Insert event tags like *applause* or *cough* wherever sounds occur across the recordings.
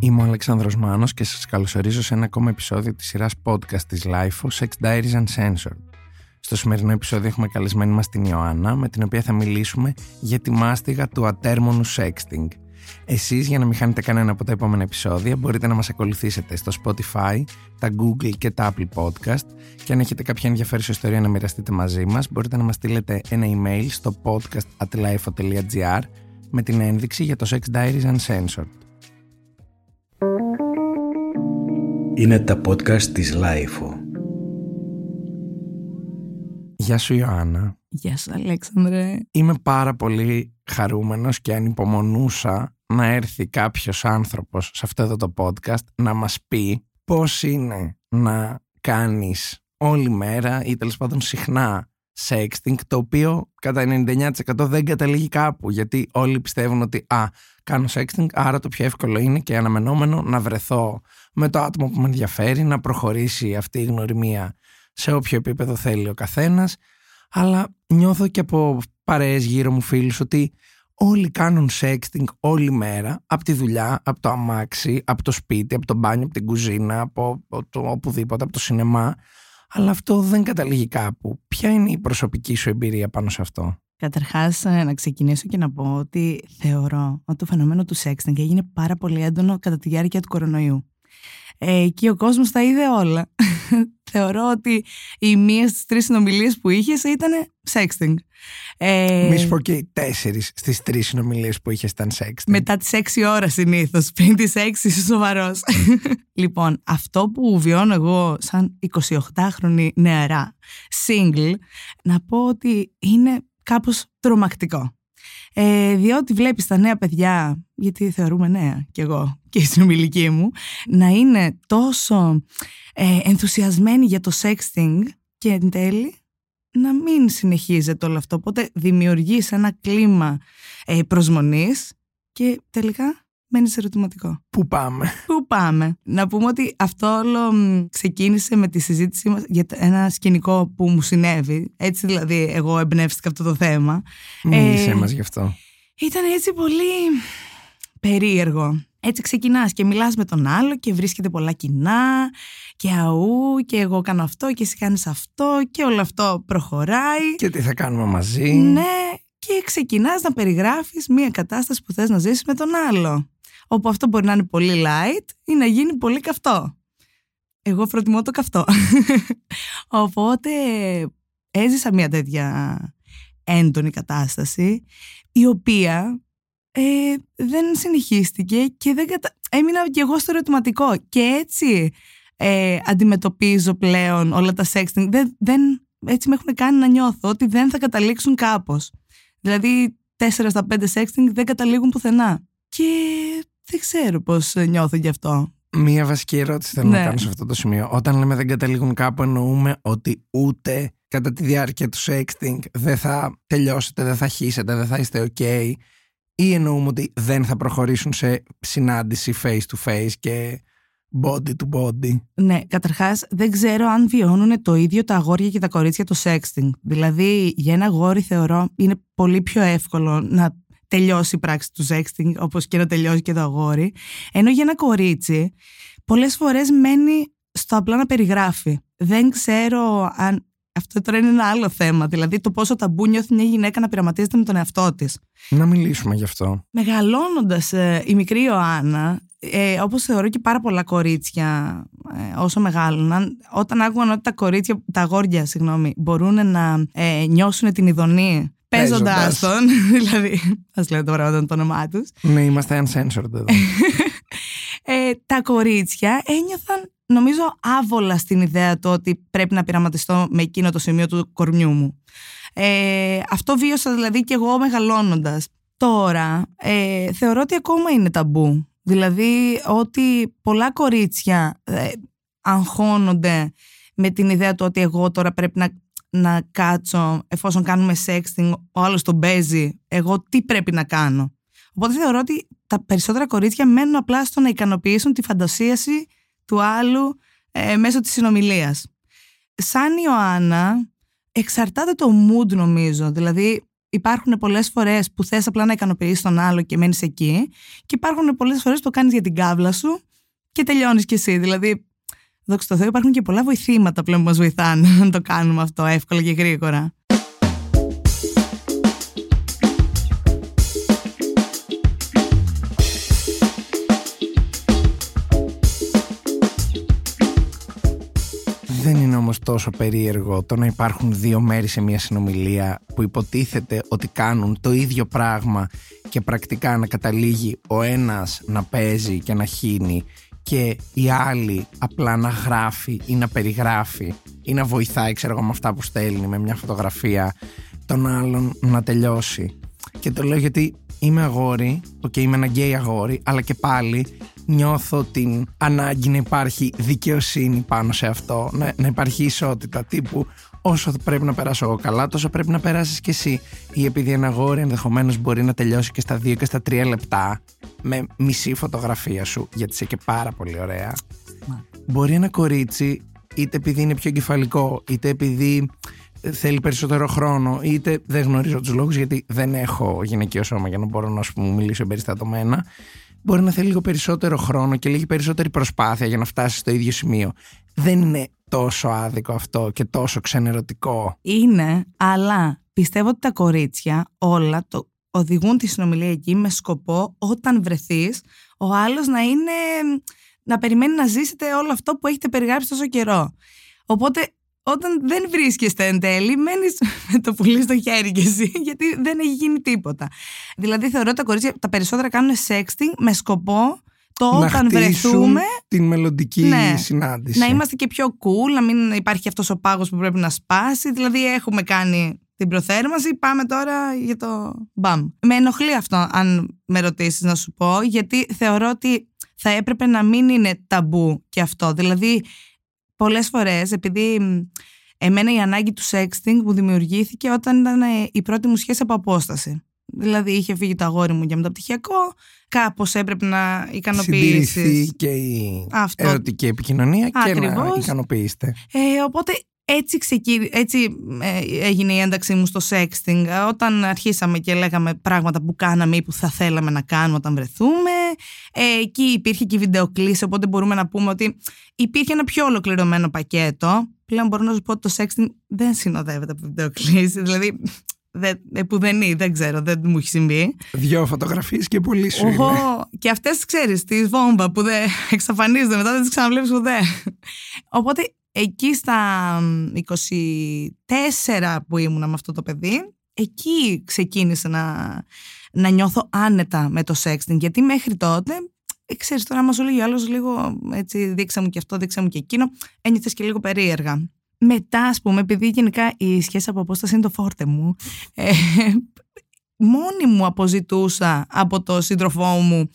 Είμαι ο Αλεξάνδρος Μάνος και σας καλωσορίζω σε ένα ακόμα επεισόδιο της σειράς podcast της LIFO Sex Diaries Uncensored. Στο σημερινό επεισόδιο έχουμε καλεσμένη μας την Ιωάννα με την οποία θα μιλήσουμε για τη μάστιγα του ατέρμονου sexting. Εσείς για να μην χάνετε κανένα από τα επόμενα επεισόδια μπορείτε να μας ακολουθήσετε στο Spotify, τα Google και τα Apple Podcast και αν έχετε κάποια ενδιαφέρουσα ιστορία να μοιραστείτε μαζί μας μπορείτε να μας στείλετε ένα email στο podcast.lifo.gr με την ένδειξη για το Sex Diaries Uncensored. Είναι τα podcast της LiFO. Γεια σου Ιωάννα. Γεια σου Αλέξανδρε. Είμαι πάρα πολύ χαρούμενος και ανυπομονούσα να έρθει κάποιος άνθρωπος σε αυτό εδώ το podcast να μας πει πώς είναι να κάνεις όλη μέρα ή τέλος πάντων συχνά sexting το οποίο κατά 99% δεν καταλήγει κάπου γιατί όλοι πιστεύουν ότι α, κάνω sexting άρα το πιο εύκολο είναι και αναμενόμενο να βρεθώ με το άτομο που με ενδιαφέρει να προχωρήσει αυτή η γνωριμία σε όποιο επίπεδο θέλει ο καθένας αλλά νιώθω και από παρέες γύρω μου φίλους ότι όλοι κάνουν sexting όλη μέρα από τη δουλειά, από το αμάξι, από το σπίτι, από το μπάνιο, από την κουζίνα, από το οπουδήποτε, από το σινεμά αλλά αυτό δεν καταλήγει κάπου. Ποια είναι η προσωπική σου εμπειρία πάνω σε αυτό; Καταρχάς να ξεκινήσω και να πω ότι θεωρώ ότι το φαινόμενο του sexting έγινε πάρα πολύ έντονο κατά τη διάρκεια του κορονοϊού. Ε, εκεί ο κόσμος τα είδε όλα. *laughs* Θεωρώ ότι η μίας στις τρεις συνομιλίες που είχες ήταν sexting. Ε, Μη σου πω και οι τέσσερις στις τρεις συνομιλίες που είχες ήταν sexting. Μετά τις έξι ώρες συνήθως, *laughs* πριν τις έξι είσαι σοβαρός. *laughs* λοιπόν, αυτό που βιώνω εγώ σαν 28χρονη νεαρά, single, να πω ότι είναι κάπως τρομακτικό. Ε, διότι βλέπεις τα νέα παιδιά, γιατί θεωρούμε νέα κι εγώ και η συνομιλική μου, να είναι τόσο ε, ενθουσιασμένοι για το sexting και εν τέλει να μην συνεχίζεται όλο αυτό. Οπότε δημιουργείς ένα κλίμα ε, προσμονής και τελικά μένεις ερωτηματικό. Πού πάμε; Πού πάμε; Να πούμε ότι αυτό όλο ξεκίνησε με τη συζήτησή μας για ένα σκηνικό που μου συνέβη. Έτσι δηλαδή εγώ εμπνεύστηκα αυτό το θέμα. Μίλησέ ε, μας γι' αυτό. Ήταν έτσι πολύ περίεργο. Έτσι ξεκινάς και μιλάς με τον άλλο και βρίσκεται πολλά κοινά και αού και εγώ κάνω αυτό και εσύ κάνεις αυτό και όλο αυτό προχωράει. Και τι θα κάνουμε μαζί; Ναι και ξεκινάς να περιγράφεις μια κατάσταση που θες να ζήσεις με τον άλλο όπου αυτό μπορεί να είναι πολύ light ή να γίνει πολύ καυτό. Εγώ προτιμώ το καυτό. *laughs* Οπότε έζησα μια τέτοια έντονη κατάσταση η οποία ε, δεν συνεχίστηκε και δεν κατα... έμεινα και εγώ στο ερωτηματικό και έτσι ε, αντιμετωπίζω πλέον όλα τα sexting δεν, δεν, έτσι με έχουν κάνει να νιώθω ότι δεν θα καταλήξουν κάπως δηλαδή 4 στα 5 sexting δεν καταλήγουν πουθενά και δεν ξέρω πώς νιώθω γι' αυτό. Μία βασική ερώτηση θέλω να ναι. κάνω σε αυτό το σημείο. Όταν λέμε δεν καταλήγουν κάπου, εννοούμε ότι ούτε κατά τη διάρκεια του sexting δεν θα τελειώσετε, δεν θα χύσετε, δεν θα είστε ok. Ή εννοούμε ότι δεν θα προχωρήσουν σε συνάντηση face to face και body to body. Ναι, καταρχάς δεν ξέρω αν βιώνουν το ίδιο τα αγόρια και τα κορίτσια το sexting. Δηλαδή, για ένα αγόρι θεωρώ είναι πολύ πιο εύκολο να τελειώσει η πράξη του sexting, όπως και να τελειώσει και το αγόρι. Ενώ για ένα κορίτσι, πολλές φορές μένει στο απλά να περιγράφει. Δεν ξέρω αν αυτό τώρα είναι ένα άλλο θέμα. Δηλαδή το πόσο ταμπού νιώθει μια γυναίκα να πειραματίζεται με τον εαυτό της. Να μιλήσουμε γι' αυτό. Μεγαλώνοντας ε, η μικρή Ιωάννα, ε, όπως θεωρώ και πάρα πολλά κορίτσια ε, όσο μεγάλωναν, όταν άκουγαν ότι τα κορίτσια, τα αγόρια, συγγνώμη, μπορούν να ε, νιώσουν την ειδονή παίζοντά τον. *laughs* δηλαδή, ας λέω το πράγμα το όνομά τους. Ναι, είμαστε uncensored εδώ. ε, τα κορίτσια ένιωθαν, νομίζω, άβολα στην ιδέα του ότι πρέπει να πειραματιστώ με εκείνο το σημείο του κορμιού μου. Ε, αυτό βίωσα δηλαδή και εγώ μεγαλώνοντας. Τώρα, ε, θεωρώ ότι ακόμα είναι ταμπού. Δηλαδή ότι πολλά κορίτσια ε, αγχώνονται με την ιδέα του ότι εγώ τώρα πρέπει να να κάτσω εφόσον κάνουμε sexting, ο άλλος τον παίζει, εγώ τι πρέπει να κάνω. Οπότε θεωρώ ότι τα περισσότερα κορίτσια μένουν απλά στο να ικανοποιήσουν τη φαντασίαση του άλλου ε, μέσω της συνομιλίας. Σαν Ιωάννα, εξαρτάται το mood νομίζω. Δηλαδή, υπάρχουν πολλές φορές που θες απλά να ικανοποιήσεις τον άλλο και μένεις εκεί, και υπάρχουν πολλές φορές που το κάνεις για την κάβλα σου και τελειώνεις κι εσύ. Δηλαδή, δόξα τω Θεώ, υπάρχουν και πολλά βοηθήματα πλέον που μας βοηθάνε *laughs* να το κάνουμε αυτό εύκολα και γρήγορα. Δεν είναι όμως τόσο περίεργο το να υπάρχουν δύο μέρη σε μια συνομιλία που υποτίθεται ότι κάνουν το ίδιο πράγμα και πρακτικά να καταλήγει ο ένας να παίζει και να χύνει και η άλλη απλά να γράφει ή να περιγράφει ή να βοηθάει ξέρω εγώ με αυτά που στέλνει με μια φωτογραφία τον άλλον να τελειώσει. Και το λέω γιατί είμαι αγόρι, και είμαι ένα γκέι αγόρι, αλλά και πάλι νιώθω την ανάγκη να υπάρχει δικαιοσύνη πάνω σε αυτό, να, να υπάρχει ισότητα τύπου όσο πρέπει να περάσω εγώ καλά, τόσο πρέπει να περάσεις και εσύ. Ή επειδή ένα αγόρι ενδεχομένως μπορεί να τελειώσει και στα δύο και στα τρία λεπτά με μισή φωτογραφία σου, γιατί είσαι και πάρα πολύ ωραία. Μπορεί ένα κορίτσι, είτε επειδή είναι πιο κεφαλικό, είτε επειδή θέλει περισσότερο χρόνο, είτε δεν γνωρίζω τους λόγους γιατί δεν έχω γυναικείο σώμα για να μπορώ να σου μιλήσω εμπεριστατωμένα μπορεί να θέλει λίγο περισσότερο χρόνο και λίγη περισσότερη προσπάθεια για να φτάσει στο ίδιο σημείο. Δεν είναι τόσο άδικο αυτό και τόσο ξενερωτικό. Είναι, αλλά πιστεύω ότι τα κορίτσια όλα το οδηγούν τη συνομιλία εκεί με σκοπό όταν βρεθείς ο άλλος να είναι να περιμένει να ζήσετε όλο αυτό που έχετε περιγράψει τόσο καιρό. Οπότε όταν δεν βρίσκεστε εν τέλει, μένεις *laughs* με το πουλί στο χέρι κι εσύ, *laughs* γιατί δεν έχει γίνει τίποτα. Δηλαδή, θεωρώ ότι τα κορίτσια τα περισσότερα κάνουν sexting με σκοπό το να όταν βρεθούμε. την μελλοντική Ναι. συνάντηση. Να είμαστε και πιο cool, να μην υπάρχει αυτός ο πάγος που πρέπει να σπάσει. Δηλαδή, έχουμε κάνει την προθέρμανση, πάμε τώρα για το μπαμ. Με ενοχλεί αυτό, αν με ρωτήσεις να σου πω, γιατί θεωρώ ότι θα έπρεπε να μην είναι ταμπού και αυτό. Δηλαδή, πολλές φορές, επειδή μ, εμένα η ανάγκη του sexting μου δημιουργήθηκε όταν ήταν ε, η πρώτη μου σχέση από απόσταση. Δηλαδή είχε φύγει το αγόρι μου για μεταπτυχιακό, κάπως έπρεπε να Συντηρηθεί ικανοποιήσει. και η Αυτό. ερωτική επικοινωνία και να Ακριβώς. ικανοποιήσετε. Ε, οπότε έτσι, ξεκι... έτσι ε, έγινε η ένταξή μου στο sexting ε, όταν αρχίσαμε και λέγαμε πράγματα που κάναμε ή που θα θέλαμε να κάνουμε όταν βρεθούμε ε, εκεί υπήρχε και η βιντεοκλήση οπότε μπορούμε να πούμε ότι υπήρχε ένα πιο ολοκληρωμένο πακέτο πλέον μπορώ να σου πω ότι το sexting δεν συνοδεύεται από βιντεοκλήση δηλαδή δεν, επουδενή, δεν ξέρω, δεν μου έχει συμβεί. Δυο φωτογραφίες και πολύ σου είναι. Εγώ και αυτές ξέρεις, τη βόμβα που δεν *laughs* εξαφανίζονται μετά, δεν τις ξαναβλέπεις ποτέ. Οπότε εκεί στα μ, 24 που ήμουνα με αυτό το παιδί, εκεί ξεκίνησε να, να νιώθω άνετα με το sexting. Γιατί μέχρι τότε, ε, ξέρεις τώρα, άμα σου λέγει ο άλλος λίγο έτσι, δείξα μου και αυτό, δείξα μου και εκείνο, ένιωθες και λίγο περίεργα. Μετά, ας πούμε, επειδή γενικά η σχέση από απόσταση είναι το φόρτε μου, ε, μόνη μου αποζητούσα από το σύντροφό μου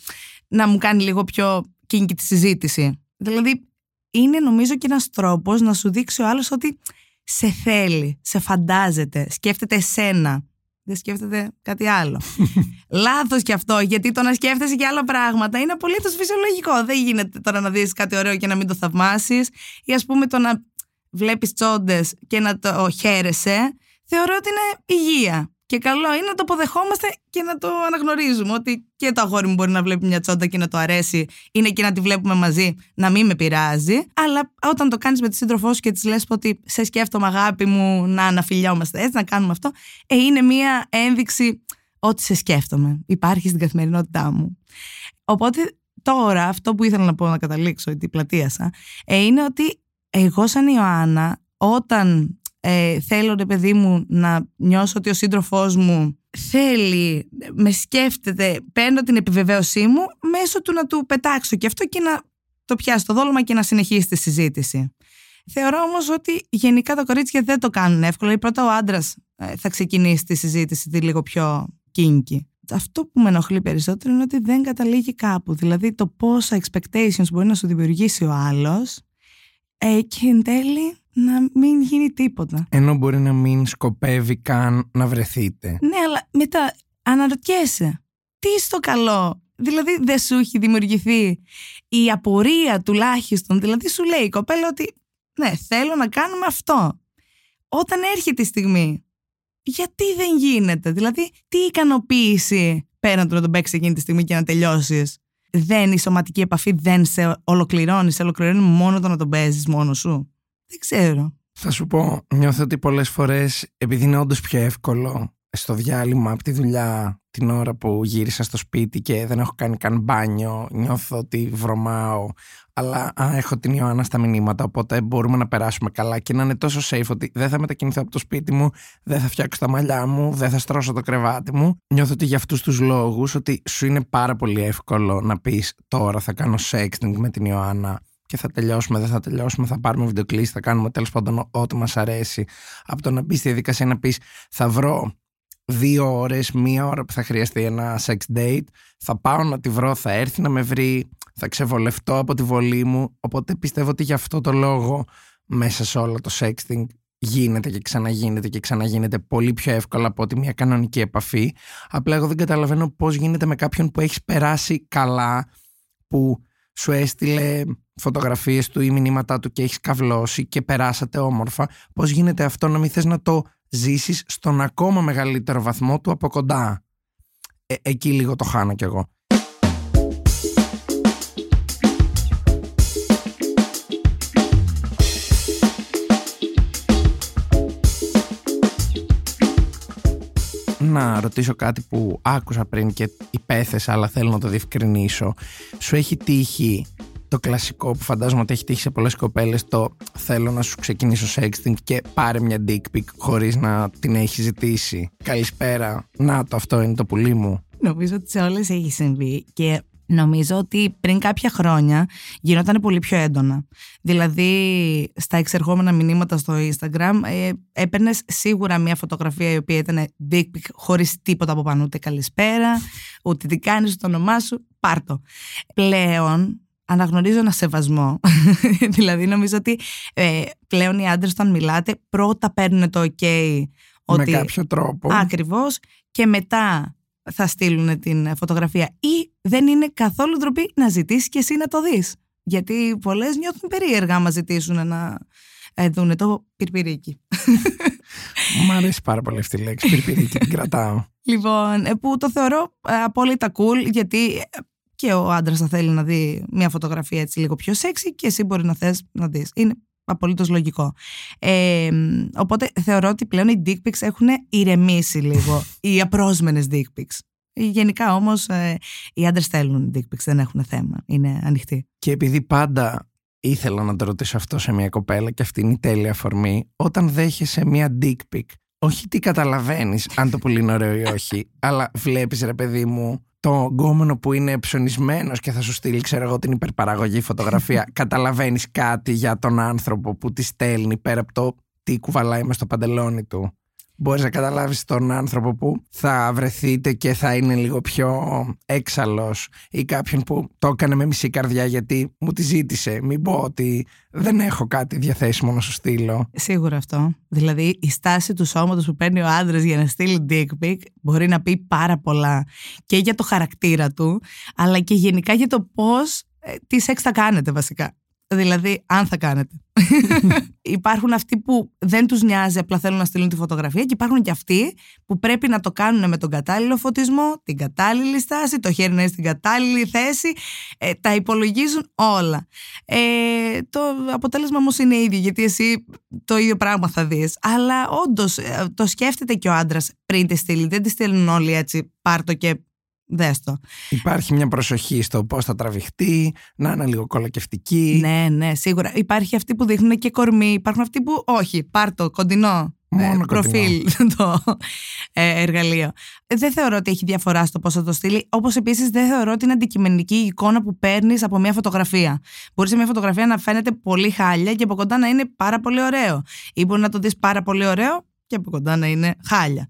να μου κάνει λίγο πιο κίνκι τη συζήτηση. Δηλαδή, είναι νομίζω και ένας τρόπος να σου δείξει ο άλλος ότι σε θέλει, σε φαντάζεται, σκέφτεται εσένα. Δεν σκέφτεται κάτι άλλο. *laughs* Λάθος κι αυτό, γιατί το να σκέφτεσαι και άλλα πράγματα είναι απολύτως φυσιολογικό. Δεν γίνεται τώρα να δεις κάτι ωραίο και να μην το θαυμάσεις ή ας πούμε το να βλέπεις τσόντες και να το χαίρεσαι. Θεωρώ ότι είναι υγεία. Και καλό είναι να το αποδεχόμαστε και να το αναγνωρίζουμε. Ότι και το αγόρι μου μπορεί να βλέπει μια τσόντα και να το αρέσει, είναι και να τη βλέπουμε μαζί, να μην με πειράζει. Αλλά όταν το κάνεις με τη σύντροφό σου και της λες ότι σε σκέφτομαι, αγάπη μου, να αναφιλιόμαστε έτσι, να κάνουμε αυτό, ε, είναι μια ένδειξη ότι σε σκέφτομαι. Υπάρχει στην καθημερινότητά μου. Οπότε τώρα αυτό που ήθελα να πω να καταλήξω, γιατί πλατείασα, ε, είναι ότι εγώ σαν Ιωάννα, όταν ε, θέλω ρε παιδί μου να νιώσω ότι ο σύντροφός μου θέλει, με σκέφτεται, παίρνω την επιβεβαίωσή μου μέσω του να του πετάξω και αυτό και να το πιάσει το δόλωμα και να συνεχίσει τη συζήτηση. Θεωρώ όμως ότι γενικά τα κορίτσια δεν το κάνουν εύκολα. Ή πρώτα ο άντρας θα ξεκινήσει τη συζήτηση τη λίγο πιο κίνκι. Αυτό που με ενοχλεί περισσότερο είναι ότι δεν καταλήγει κάπου. Δηλαδή το πόσα expectations μπορεί να σου δημιουργήσει ο άλλος ε, και εν τέλει να μην γίνει τίποτα. Ενώ μπορεί να μην σκοπεύει καν να βρεθείτε. Ναι, αλλά μετά αναρωτιέσαι. Τι στο καλό; Δηλαδή δεν σου έχει δημιουργηθεί η απορία τουλάχιστον. Δηλαδή σου λέει η κοπέλα ότι ναι, θέλω να κάνουμε αυτό. Όταν έρχεται η στιγμή γιατί δεν γίνεται; Δηλαδή, τι ικανοποίηση πέραν του να τον παίξεις εκείνη τη στιγμή και να τελειώσεις; Δεν η σωματική επαφή δεν σε ολοκληρώνει. Σε ολοκληρώνει μόνο το να τον παίζεις μόνος σου. Δεν ξέρω. Θα σου πω, νιώθω ότι πολλές φορές, επειδή είναι όντως πιο εύκολο στο διάλειμμα από τη δουλειά την ώρα που γύρισα στο σπίτι και δεν έχω κάνει καν μπάνιο, νιώθω ότι βρωμάω, αλλά α, έχω την Ιωάννα στα μηνύματα, οπότε μπορούμε να περάσουμε καλά και να είναι τόσο safe ότι δεν θα μετακινηθώ από το σπίτι μου, δεν θα φτιάξω τα μαλλιά μου, δεν θα στρώσω το κρεβάτι μου. Νιώθω ότι για αυτούς τους λόγους ότι σου είναι πάρα πολύ εύκολο να πεις τώρα θα κάνω sexting με την Ιωάννα και θα τελειώσουμε, δεν θα τελειώσουμε, θα πάρουμε βιντεοκλήση, θα κάνουμε τέλος πάντων ό,τι μας αρέσει. Από το να μπεις στη διαδικασία να πεις θα βρω δύο ώρες, μία ώρα που θα χρειαστεί ένα sex date, θα πάω να τη βρω, θα έρθει να με βρει, θα ξεβολευτώ από τη βολή μου. Οπότε πιστεύω ότι γι' αυτό το λόγο μέσα σε όλο το sexting γίνεται και ξαναγίνεται και ξαναγίνεται πολύ πιο εύκολα από ότι μια κανονική επαφή. Απλά εγώ δεν καταλαβαίνω πώς γίνεται με κάποιον που έχεις περάσει καλά, που σου έστειλε φωτογραφίες του ή μηνύματά του και έχεις καυλώσει και περάσατε όμορφα, πώς γίνεται αυτό να μην θες να το ζήσεις στον ακόμα μεγαλύτερο βαθμό του από κοντά; Ε, εκεί λίγο το χάνω κι εγώ. να ρωτήσω κάτι που άκουσα πριν και υπέθεσα αλλά θέλω να το διευκρινίσω. Σου έχει τύχει το κλασικό που φαντάζομαι ότι έχει τύχει σε πολλές κοπέλες το θέλω να σου ξεκινήσω sexting και πάρε μια dick pic χωρίς να την έχει ζητήσει. Καλησπέρα. Να το αυτό είναι το πουλί μου. Νομίζω ότι σε όλες έχει συμβεί και Νομίζω ότι πριν κάποια χρόνια γινόταν πολύ πιο έντονα. Δηλαδή, στα εξερχόμενα μηνύματα στο Instagram, ε, έπαιρνες σίγουρα μια φωτογραφία η οποία ήταν dick pic χωρίς τίποτα από πάνω, ούτε καλησπέρα, ούτε τι κάνεις, το όνομά σου. Πάρτο. Πλέον, αναγνωρίζω ένα σεβασμό. *laughs* δηλαδή, νομίζω ότι ε, πλέον οι άντρες, όταν μιλάτε, πρώτα παίρνουν το OK. Ότι... Με κάποιο τρόπο. Ακριβώς. Και μετά θα στείλουν την φωτογραφία ή δεν είναι καθόλου ντροπή να ζητήσεις και εσύ να το δεις. Γιατί πολλές νιώθουν περίεργα άμα ζητήσουν να ε, δουν το πυρπυρίκι. Μου αρέσει πάρα πολύ αυτή η λέξη, πυρπυρίκι, την κρατάω. Λοιπόν, ε, που το θεωρώ ε, απόλυτα cool γιατί ε, και ο άντρας θα θέλει να δει μια φωτογραφία έτσι λίγο πιο σεξι και εσύ μπορεί να θες να δεις. Είναι απολύτως λογικό. Ε, οπότε θεωρώ ότι πλέον οι dick pics έχουν ηρεμήσει λίγο, οι απρόσμενες dick pics. Γενικά όμως ε, οι άντρες θέλουν dick pics, δεν έχουν θέμα, είναι ανοιχτοί. Και επειδή πάντα ήθελα να το ρωτήσω αυτό σε μια κοπέλα και αυτή είναι η τέλεια αφορμή, όταν δέχεσαι μια dick pic, όχι τι καταλαβαίνεις αν το πολύ είναι ωραίο ή όχι, αλλά βλέπεις ρε παιδί μου το γκόμενο που είναι ψωνισμένος και θα σου στείλει ξέρω εγώ την υπερπαραγωγή φωτογραφία *laughs* καταλαβαίνεις κάτι για τον άνθρωπο που τη στέλνει πέρα από το τι κουβαλάει μες στο παντελόνι του μπορείς να καταλάβεις τον άνθρωπο που θα βρεθείτε και θα είναι λίγο πιο έξαλλος ή κάποιον που το έκανε με μισή καρδιά γιατί μου τη ζήτησε. Μην πω ότι δεν έχω κάτι διαθέσιμο να σου στείλω. Σίγουρα αυτό. Δηλαδή η στάση του σώματος που παίρνει ο άντρας για να στείλει dick pic μπορεί να πει πάρα πολλά και για το χαρακτήρα του αλλά και γενικά για το πώς ε, τι σεξ θα κάνετε βασικά. Δηλαδή, αν θα κάνετε. *laughs* υπάρχουν αυτοί που δεν τους νοιάζει, απλά θέλουν να στείλουν τη φωτογραφία και υπάρχουν και αυτοί που πρέπει να το κάνουν με τον κατάλληλο φωτισμό, την κατάλληλη στάση, το χέρι να είναι στην κατάλληλη θέση, ε, τα υπολογίζουν όλα. Ε, το αποτέλεσμα όμως είναι ίδιο, γιατί εσύ το ίδιο πράγμα θα δεις. Αλλά όντως ε, το σκέφτεται και ο άντρας πριν τη στείλει, δεν τη στέλνουν όλοι έτσι πάρτο και Δες το. Υπάρχει μια προσοχή στο πώς θα τραβηχτεί, να είναι λίγο κολακευτική. Ναι, ναι, σίγουρα. Υπάρχει αυτοί που δείχνουν και κορμί, υπάρχουν αυτοί που όχι, πάρ το κοντινό. Μόνο ε, προφίλ *laughs* το ε, εργαλείο. Δεν θεωρώ ότι έχει διαφορά στο πώς θα το στείλει. Όπως επίσης δεν θεωρώ ότι είναι αντικειμενική η εικόνα που παίρνεις από μια φωτογραφία. Μπορείς σε μια φωτογραφία να φαίνεται πολύ χάλια και από κοντά να είναι πάρα πολύ ωραίο. Ή μπορεί να το δεις πάρα πολύ ωραίο και από κοντά να είναι χάλια.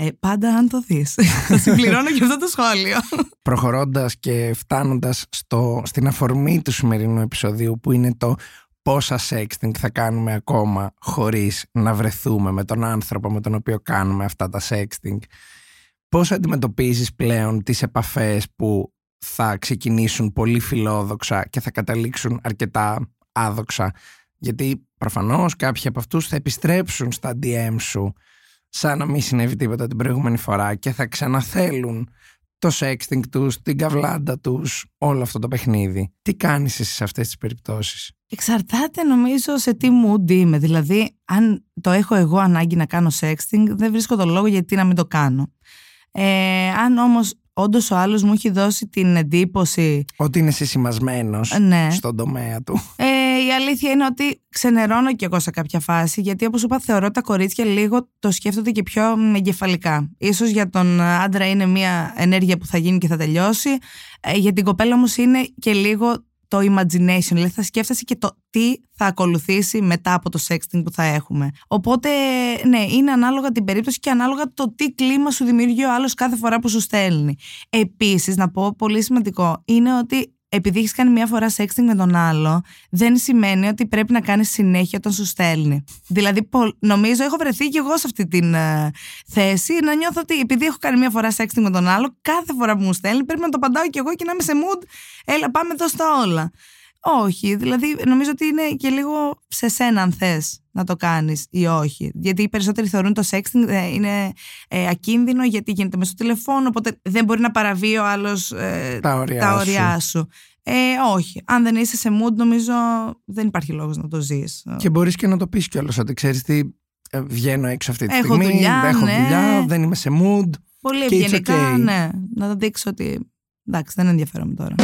Ε, πάντα αν το δεις. *laughs* Θα συμπληρώνω και αυτό το σχόλιο. *laughs* Προχωρώντας και φτάνοντας στο, στην αφορμή του σημερινού επεισοδίου που είναι το πόσα sexting θα κάνουμε ακόμα χωρίς να βρεθούμε με τον άνθρωπο με τον οποίο κάνουμε αυτά τα sexting. Πώς αντιμετωπίζεις πλέον τις επαφές που θα ξεκινήσουν πολύ φιλόδοξα και θα καταλήξουν αρκετά άδοξα; Γιατί προφανώς κάποιοι από αυτούς θα επιστρέψουν στα DM σου σαν να μην συνέβη τίποτα την προηγούμενη φορά και θα ξαναθέλουν το sexting τους, την καβλάντα τους, όλο αυτό το παιχνίδι. Τι κάνεις εσύ σε αυτές τις περιπτώσεις; Εξαρτάται νομίζω σε τι mood είμαι. Δηλαδή, αν το έχω εγώ ανάγκη να κάνω sexting, δεν βρίσκω τον λόγο γιατί να μην το κάνω. Ε, αν όμως όντως ο άλλος μου έχει δώσει την εντύπωση. Ότι είναι συσημασμένος Ναι. στον τομέα του. Ε, η αλήθεια είναι ότι ξενερώνω κι εγώ σε κάποια φάση, γιατί όπως είπα, θεωρώ τα κορίτσια λίγο το σκέφτονται και πιο εγκεφαλικά. Ίσως για τον άντρα είναι μια ενέργεια που θα γίνει και θα τελειώσει. Ε, για την κοπέλα όμως είναι και λίγο το imagination, δηλαδή θα σκέφτεσαι και το τι θα ακολουθήσει μετά από το sexting που θα έχουμε. Οπότε, ναι, είναι ανάλογα την περίπτωση και ανάλογα το τι κλίμα σου δημιουργεί ο άλλος κάθε φορά που σου στέλνει. Επίσης, να πω πολύ σημαντικό, είναι ότι επειδή έχεις κάνει μια φορά sexting με τον άλλο, δεν σημαίνει ότι πρέπει να κάνεις συνέχεια όταν σου στέλνει. Δηλαδή, νομίζω έχω βρεθεί και εγώ σε αυτή τη ε, θέση να νιώθω ότι επειδή έχω κάνει μια φορά sexting με τον άλλο, κάθε φορά που μου στέλνει πρέπει να το απαντάω κι εγώ και να είμαι σε mood. Έλα, πάμε εδώ στα όλα. Όχι, δηλαδή νομίζω ότι είναι και λίγο σε σένα αν θες να το κάνεις ή όχι. Γιατί οι περισσότεροι θεωρούν το sexting ε, είναι ε, ακίνδυνο γιατί γίνεται μες στο τηλεφώνο, οπότε δεν μπορεί να παραβεί ο άλλος ε, τα ωριά, τα ωριά σου. Ε, όχι. Αν δεν είσαι σε mood, νομίζω δεν υπάρχει λόγος να το ζεις. Και μπορείς και να το πεις κιόλας ότι ξέρεις τι, ε, βγαίνω έξω αυτή τη Έχω στιγμή, δουλειά, έχω ναι. δουλειά, δεν είμαι σε mood. Πολύ Και it's ευγενικά, okay. ναι. Να το δείξω ότι εντάξει, δεν ενδιαφέρομαι τώρα.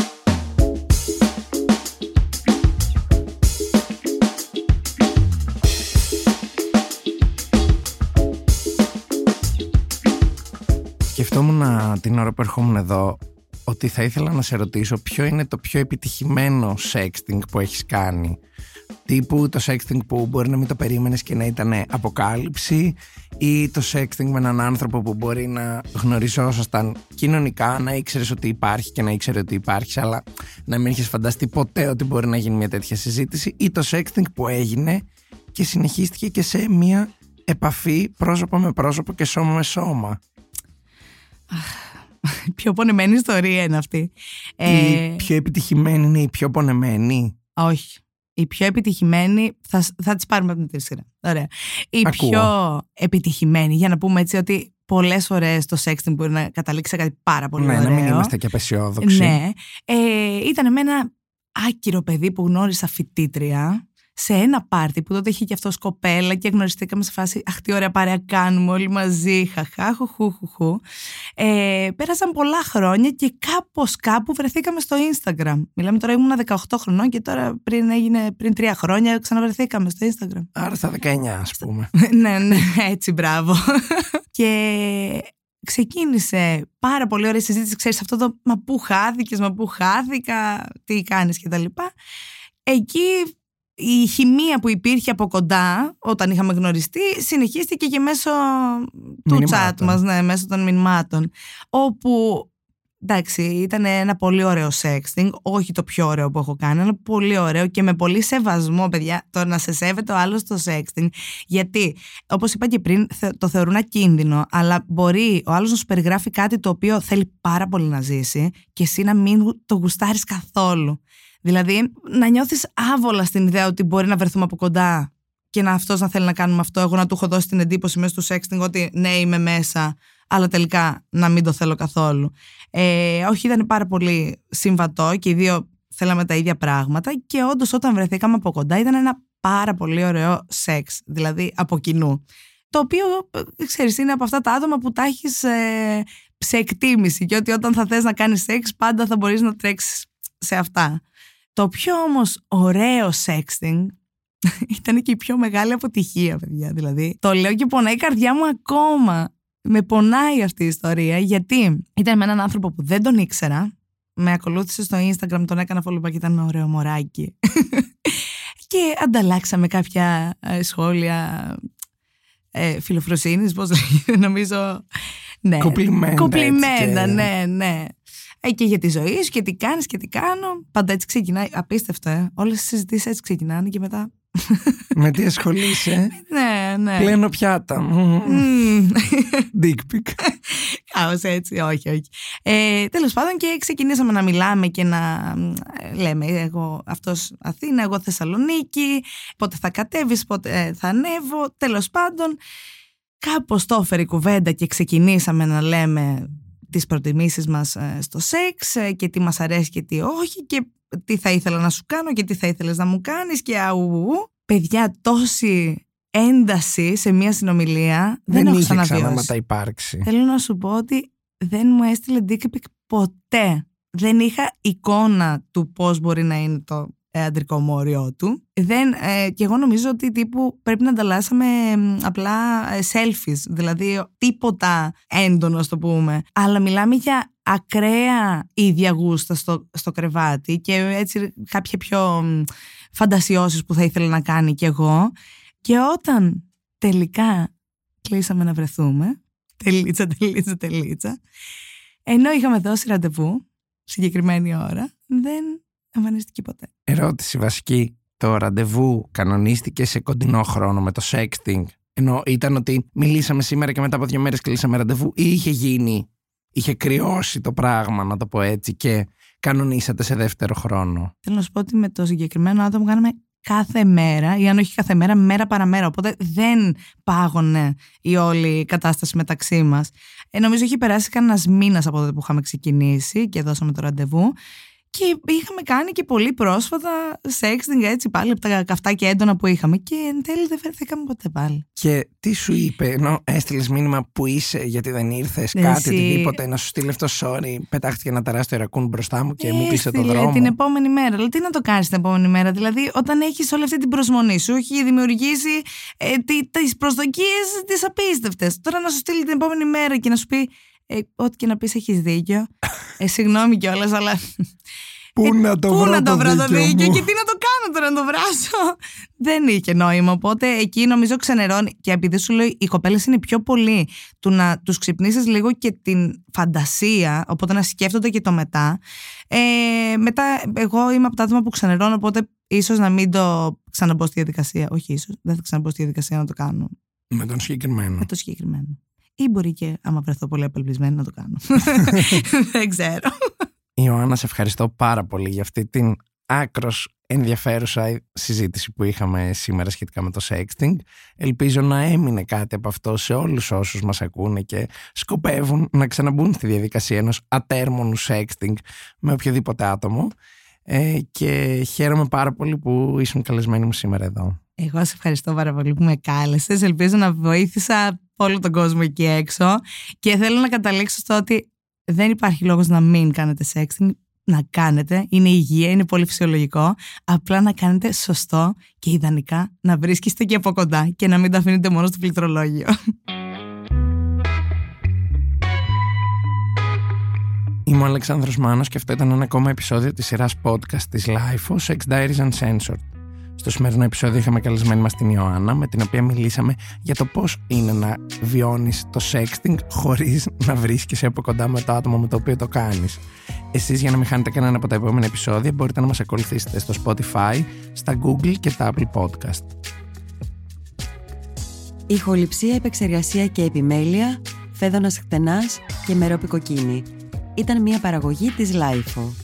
Σκεφτόμουν την ώρα που ερχόμουν εδώ ότι θα ήθελα να σε ρωτήσω ποιο είναι το πιο επιτυχημένο sexting που έχεις κάνει. Τύπου το sexting που μπορεί να μην το περίμενες και να ήταν αποκάλυψη ή το sexting με έναν άνθρωπο που μπορεί να γνωριζόσασταν κοινωνικά, να ήξερες ότι υπάρχει και να ήξερε ότι υπάρχει, αλλά να μην έχεις φανταστεί ποτέ ότι μπορεί να γίνει μια τέτοια συζήτηση ή το sexting που έγινε και συνεχίστηκε και σε μια επαφή πρόσωπο με πρόσωπο και σώμα με σώμα. Η πιο πονεμένη ιστορία είναι αυτή. Ε, Η πιο επιτυχημένη είναι η πιο πονεμένη. Όχι. Η πιο επιτυχημένη, θα, θα τις πάρουμε από την τρίτη σειρά. Ωραία. Η Ακούω. πιο επιτυχημένη, για να πούμε έτσι ότι πολλές φορές το sexting μπορεί να καταλήξει σε κάτι πάρα πολύ ναι, ωραίο. να μην είμαστε και απεσιόδοξοι. Ναι. Ε, ήταν με ένα άκυρο παιδί που γνώρισα φοιτήτρια σε ένα πάρτι που τότε είχε και αυτός κοπέλα και γνωριστήκαμε σε φάση Αχ, τι ωραία παρέα κάνουμε όλοι μαζί. Χαχά, χουχού, χουχού. Ε, πέρασαν πολλά χρόνια και κάπως κάπου βρεθήκαμε στο Instagram. Μιλάμε τώρα, ήμουν 18 χρονών και τώρα πριν έγινε πριν τρία χρόνια ξαναβρεθήκαμε στο Instagram. Άρα στα 19 ας πούμε. *laughs* ναι, ναι, έτσι, μπράβο. *laughs* και ξεκίνησε πάρα πολύ ωραία συζήτηση, ξέρεις αυτό το μα πού χάθηκες, μα πού χάθηκα, τι κάνεις και τα λοιπά. Εκεί η χημεία που υπήρχε από κοντά όταν είχαμε γνωριστεί συνεχίστηκε και μέσω του Μηνυμάτων. chat μας, ναι, μέσω των μηνυμάτων. Όπου εντάξει ήταν ένα πολύ ωραίο sexting, όχι το πιο ωραίο που έχω κάνει, αλλά πολύ ωραίο και με πολύ σεβασμό παιδιά το να σε σέβεται ο άλλος το sexting. Γιατί όπως είπα και πριν θε- το θεωρούν ακίνδυνο, αλλά μπορεί ο άλλος να σου περιγράφει κάτι το οποίο θέλει πάρα πολύ να ζήσει και εσύ να μην το γουστάρεις καθόλου. Δηλαδή να νιώθεις άβολα στην ιδέα ότι μπορεί να βρεθούμε από κοντά και να αυτός να θέλει να κάνουμε αυτό. Εγώ να του έχω δώσει την εντύπωση μέσα στο sexting ότι ναι είμαι μέσα αλλά τελικά να μην το θέλω καθόλου. Ε, όχι ήταν πάρα πολύ συμβατό και οι δύο θέλαμε τα ίδια πράγματα και όντως όταν βρεθήκαμε από κοντά ήταν ένα πάρα πολύ ωραίο σεξ, δηλαδή από κοινού. Το οποίο, ε, ξέρεις, είναι από αυτά τα άτομα που τα έχεις ε, σε εκτίμηση και ότι όταν θα θες να κάνεις σεξ πάντα θα μπορείς να τρέξεις σε αυτά. Το πιο όμως ωραίο sexting *laughs* ήταν και η πιο μεγάλη αποτυχία, παιδιά. Δηλαδή, το λέω και πονάει η καρδιά μου ακόμα. Με πονάει αυτή η ιστορία, γιατί ήταν με έναν άνθρωπο που δεν τον ήξερα. Με ακολούθησε στο Instagram, τον έκανα follow back και ήταν ένα ωραίο μωράκι. *laughs* και ανταλλάξαμε κάποια ε, σχόλια ε, φιλοφροσύνης, πώς λέγεται, *laughs* νομίζω. Ναι. Κομπλιμέντα, Κομπλιμέντα, έτσι και- ναι, ναι. Ε, και για τη ζωή σου και τι κάνεις και τι κάνω. Πάντα έτσι ξεκινάει. Απίστευτο, ε. Όλες οι συζητήσεις έτσι ξεκινάνε και μετά... *laughs* Με τι ασχολείσαι. ναι, ναι. Πλένω πιάτα. Μμμ. *laughs* Dick pic. Κάπως έτσι, όχι, όχι. Ε, τέλος πάντων και ξεκινήσαμε να μιλάμε και να ε, λέμε εγώ αυτός Αθήνα, εγώ Θεσσαλονίκη, πότε θα κατέβεις, πότε ε, θα ανέβω, τέλος πάντων. κάπως το έφερε η κουβέντα και ξεκινήσαμε να λέμε τις προτιμήσεις μας ε, στο σεξ ε, και τι μας αρέσει και τι όχι και τι θα ήθελα να σου κάνω και τι θα ήθελες να μου κάνεις και αου. Παιδιά, τόση ένταση σε μια συνομιλία δεν, Δεν έχω είχε ξανά ξαναβιώσει. μετά υπάρξει. Θέλω να σου πω ότι δεν μου έστειλε dick pic ποτέ. Δεν είχα εικόνα του πώς μπορεί να είναι το ε, αντρικό μόριό του. Δεν, ε, και εγώ νομίζω ότι τύπου πρέπει να ανταλλάσσαμε μ, απλά ε, selfies, δηλαδή τίποτα έντονο, ας το πούμε. Αλλά μιλάμε για ακραία ίδια γούστα στο, στο κρεβάτι και έτσι κάποια πιο μ, φαντασιώσεις που θα ήθελα να κάνει κι εγώ. Και όταν τελικά κλείσαμε να βρεθούμε, τελίτσα, τελίτσα, τελίτσα, ενώ είχαμε δώσει ραντεβού, συγκεκριμένη ώρα, δεν εμφανίστηκε ποτέ. Ερώτηση βασική. Το ραντεβού κανονίστηκε σε κοντινό χρόνο με το sexting. Ενώ ήταν ότι μιλήσαμε σήμερα και μετά από δύο μέρες κλείσαμε ραντεβού ή είχε γίνει, είχε κρυώσει το πράγμα, να το πω έτσι, και κανονίσατε σε δεύτερο χρόνο. Θέλω να σου πω ότι με το συγκεκριμένο άτομο κάναμε κάθε μέρα, ή αν όχι κάθε μέρα, μέρα παραμέρα. Οπότε δεν πάγωνε η όλη κατάσταση μεταξύ μας. Ε, νομίζω έχει περάσει κανένας μήνας από τότε που είχαμε ξεκινήσει και δώσαμε το ραντεβού. Και είχαμε κάνει και πολύ πρόσφατα sexting έτσι πάλι από τα καυτά και έντονα που είχαμε. Και εν τέλει δεν βρεθήκαμε ποτέ πάλι. Και τι σου είπε, ενώ έστειλες μήνυμα που είσαι, γιατί δεν ήρθες, Ναι, κάτι, εσύ- οτιδήποτε, να σου στείλει αυτό sorry. Πετάχτηκε ένα τεράστιο ρακούν μπροστά μου και μου κλείσε το Έστειλε δρόμο. την επόμενη μέρα. Αλλά τι να το κάνεις την επόμενη μέρα; Δηλαδή, όταν έχεις όλη αυτή την προσμονή σου, έχει δημιουργήσει ε, τις προσδοκίες τις απίστευτες. Τώρα να σου στείλει την επόμενη μέρα και να σου πει. Ε, ό,τι και να πεις, έχεις δίκιο. Ε, συγγνώμη κιόλας, αλλά. Πού να το Πού βρω να το το βρω το δίκιο δίκιο μου; και τι να το κάνω τώρα να το βράσω. Δεν είχε νόημα. Οπότε εκεί νομίζω ξενερώνει. Και επειδή σου λέω, οι κοπέλες είναι πιο πολύ του να τους ξυπνήσεις λίγο και την φαντασία, οπότε να σκέφτονται και το μετά. Ε, μετά, εγώ είμαι από τα άτομα που ξενερώνω, οπότε ίσως να μην το ξαναμπω στη διαδικασία. Όχι, ίσως. Δεν θα ξαναμπω στη διαδικασία να το κάνω Με τον συγκεκριμένο. με το συγκεκριμένο. Ή μπορεί και, άμα βρεθώ πολύ απελπισμένη, να το κάνω. *laughs* Δεν ξέρω. Ιωάννα, σε ευχαριστώ πάρα πολύ για αυτή την άκρος ενδιαφέρουσα συζήτηση που είχαμε σήμερα σχετικά με το sexting. Ελπίζω να έμεινε κάτι από αυτό σε όλους όσους μας ακούνε και σκοπεύουν να ξαναμπούν στη διαδικασία ενός ατέρμονου sexting με οποιοδήποτε άτομο. Ε, και χαίρομαι πάρα πολύ που ήσουν καλεσμένοι μου σήμερα εδώ. Εγώ σε ευχαριστώ πάρα πολύ που με κάλεσες. Ελπίζω να βοήθησα όλο τον κόσμο εκεί έξω και θέλω να καταλήξω στο ότι δεν υπάρχει λόγος να μην κάνετε sexting. Να κάνετε, είναι υγεία, είναι πολύ φυσιολογικό. Απλά να κάνετε σωστό και ιδανικά να βρίσκεστε και από κοντά και να μην τα αφήνετε μόνο στο πληκτρολόγιο. Είμαι ο Αλεξάνδρος Μάνος και αυτό ήταν ένα ακόμα επεισόδιο της σειράς podcast της LIFO Sex Diaries Uncensored. Στο σημερινό επεισόδιο είχαμε καλεσμένη μας την Ιωάννα με την οποία μιλήσαμε για το πώς είναι να βιώνεις το sexting χωρίς να βρίσκεσαι από κοντά με το άτομο με το οποίο το κάνεις. Εσείς για να μην χάνετε κανένα από τα επόμενα επεισόδια μπορείτε να μας ακολουθήσετε στο Spotify, στα Google και τα Apple Podcast. Ηχοληψία, επεξεργασία και επιμέλεια, φέδωνας χτενάς και μερόπη κοκκίνη. Ήταν μια παραγωγή της Lifeo.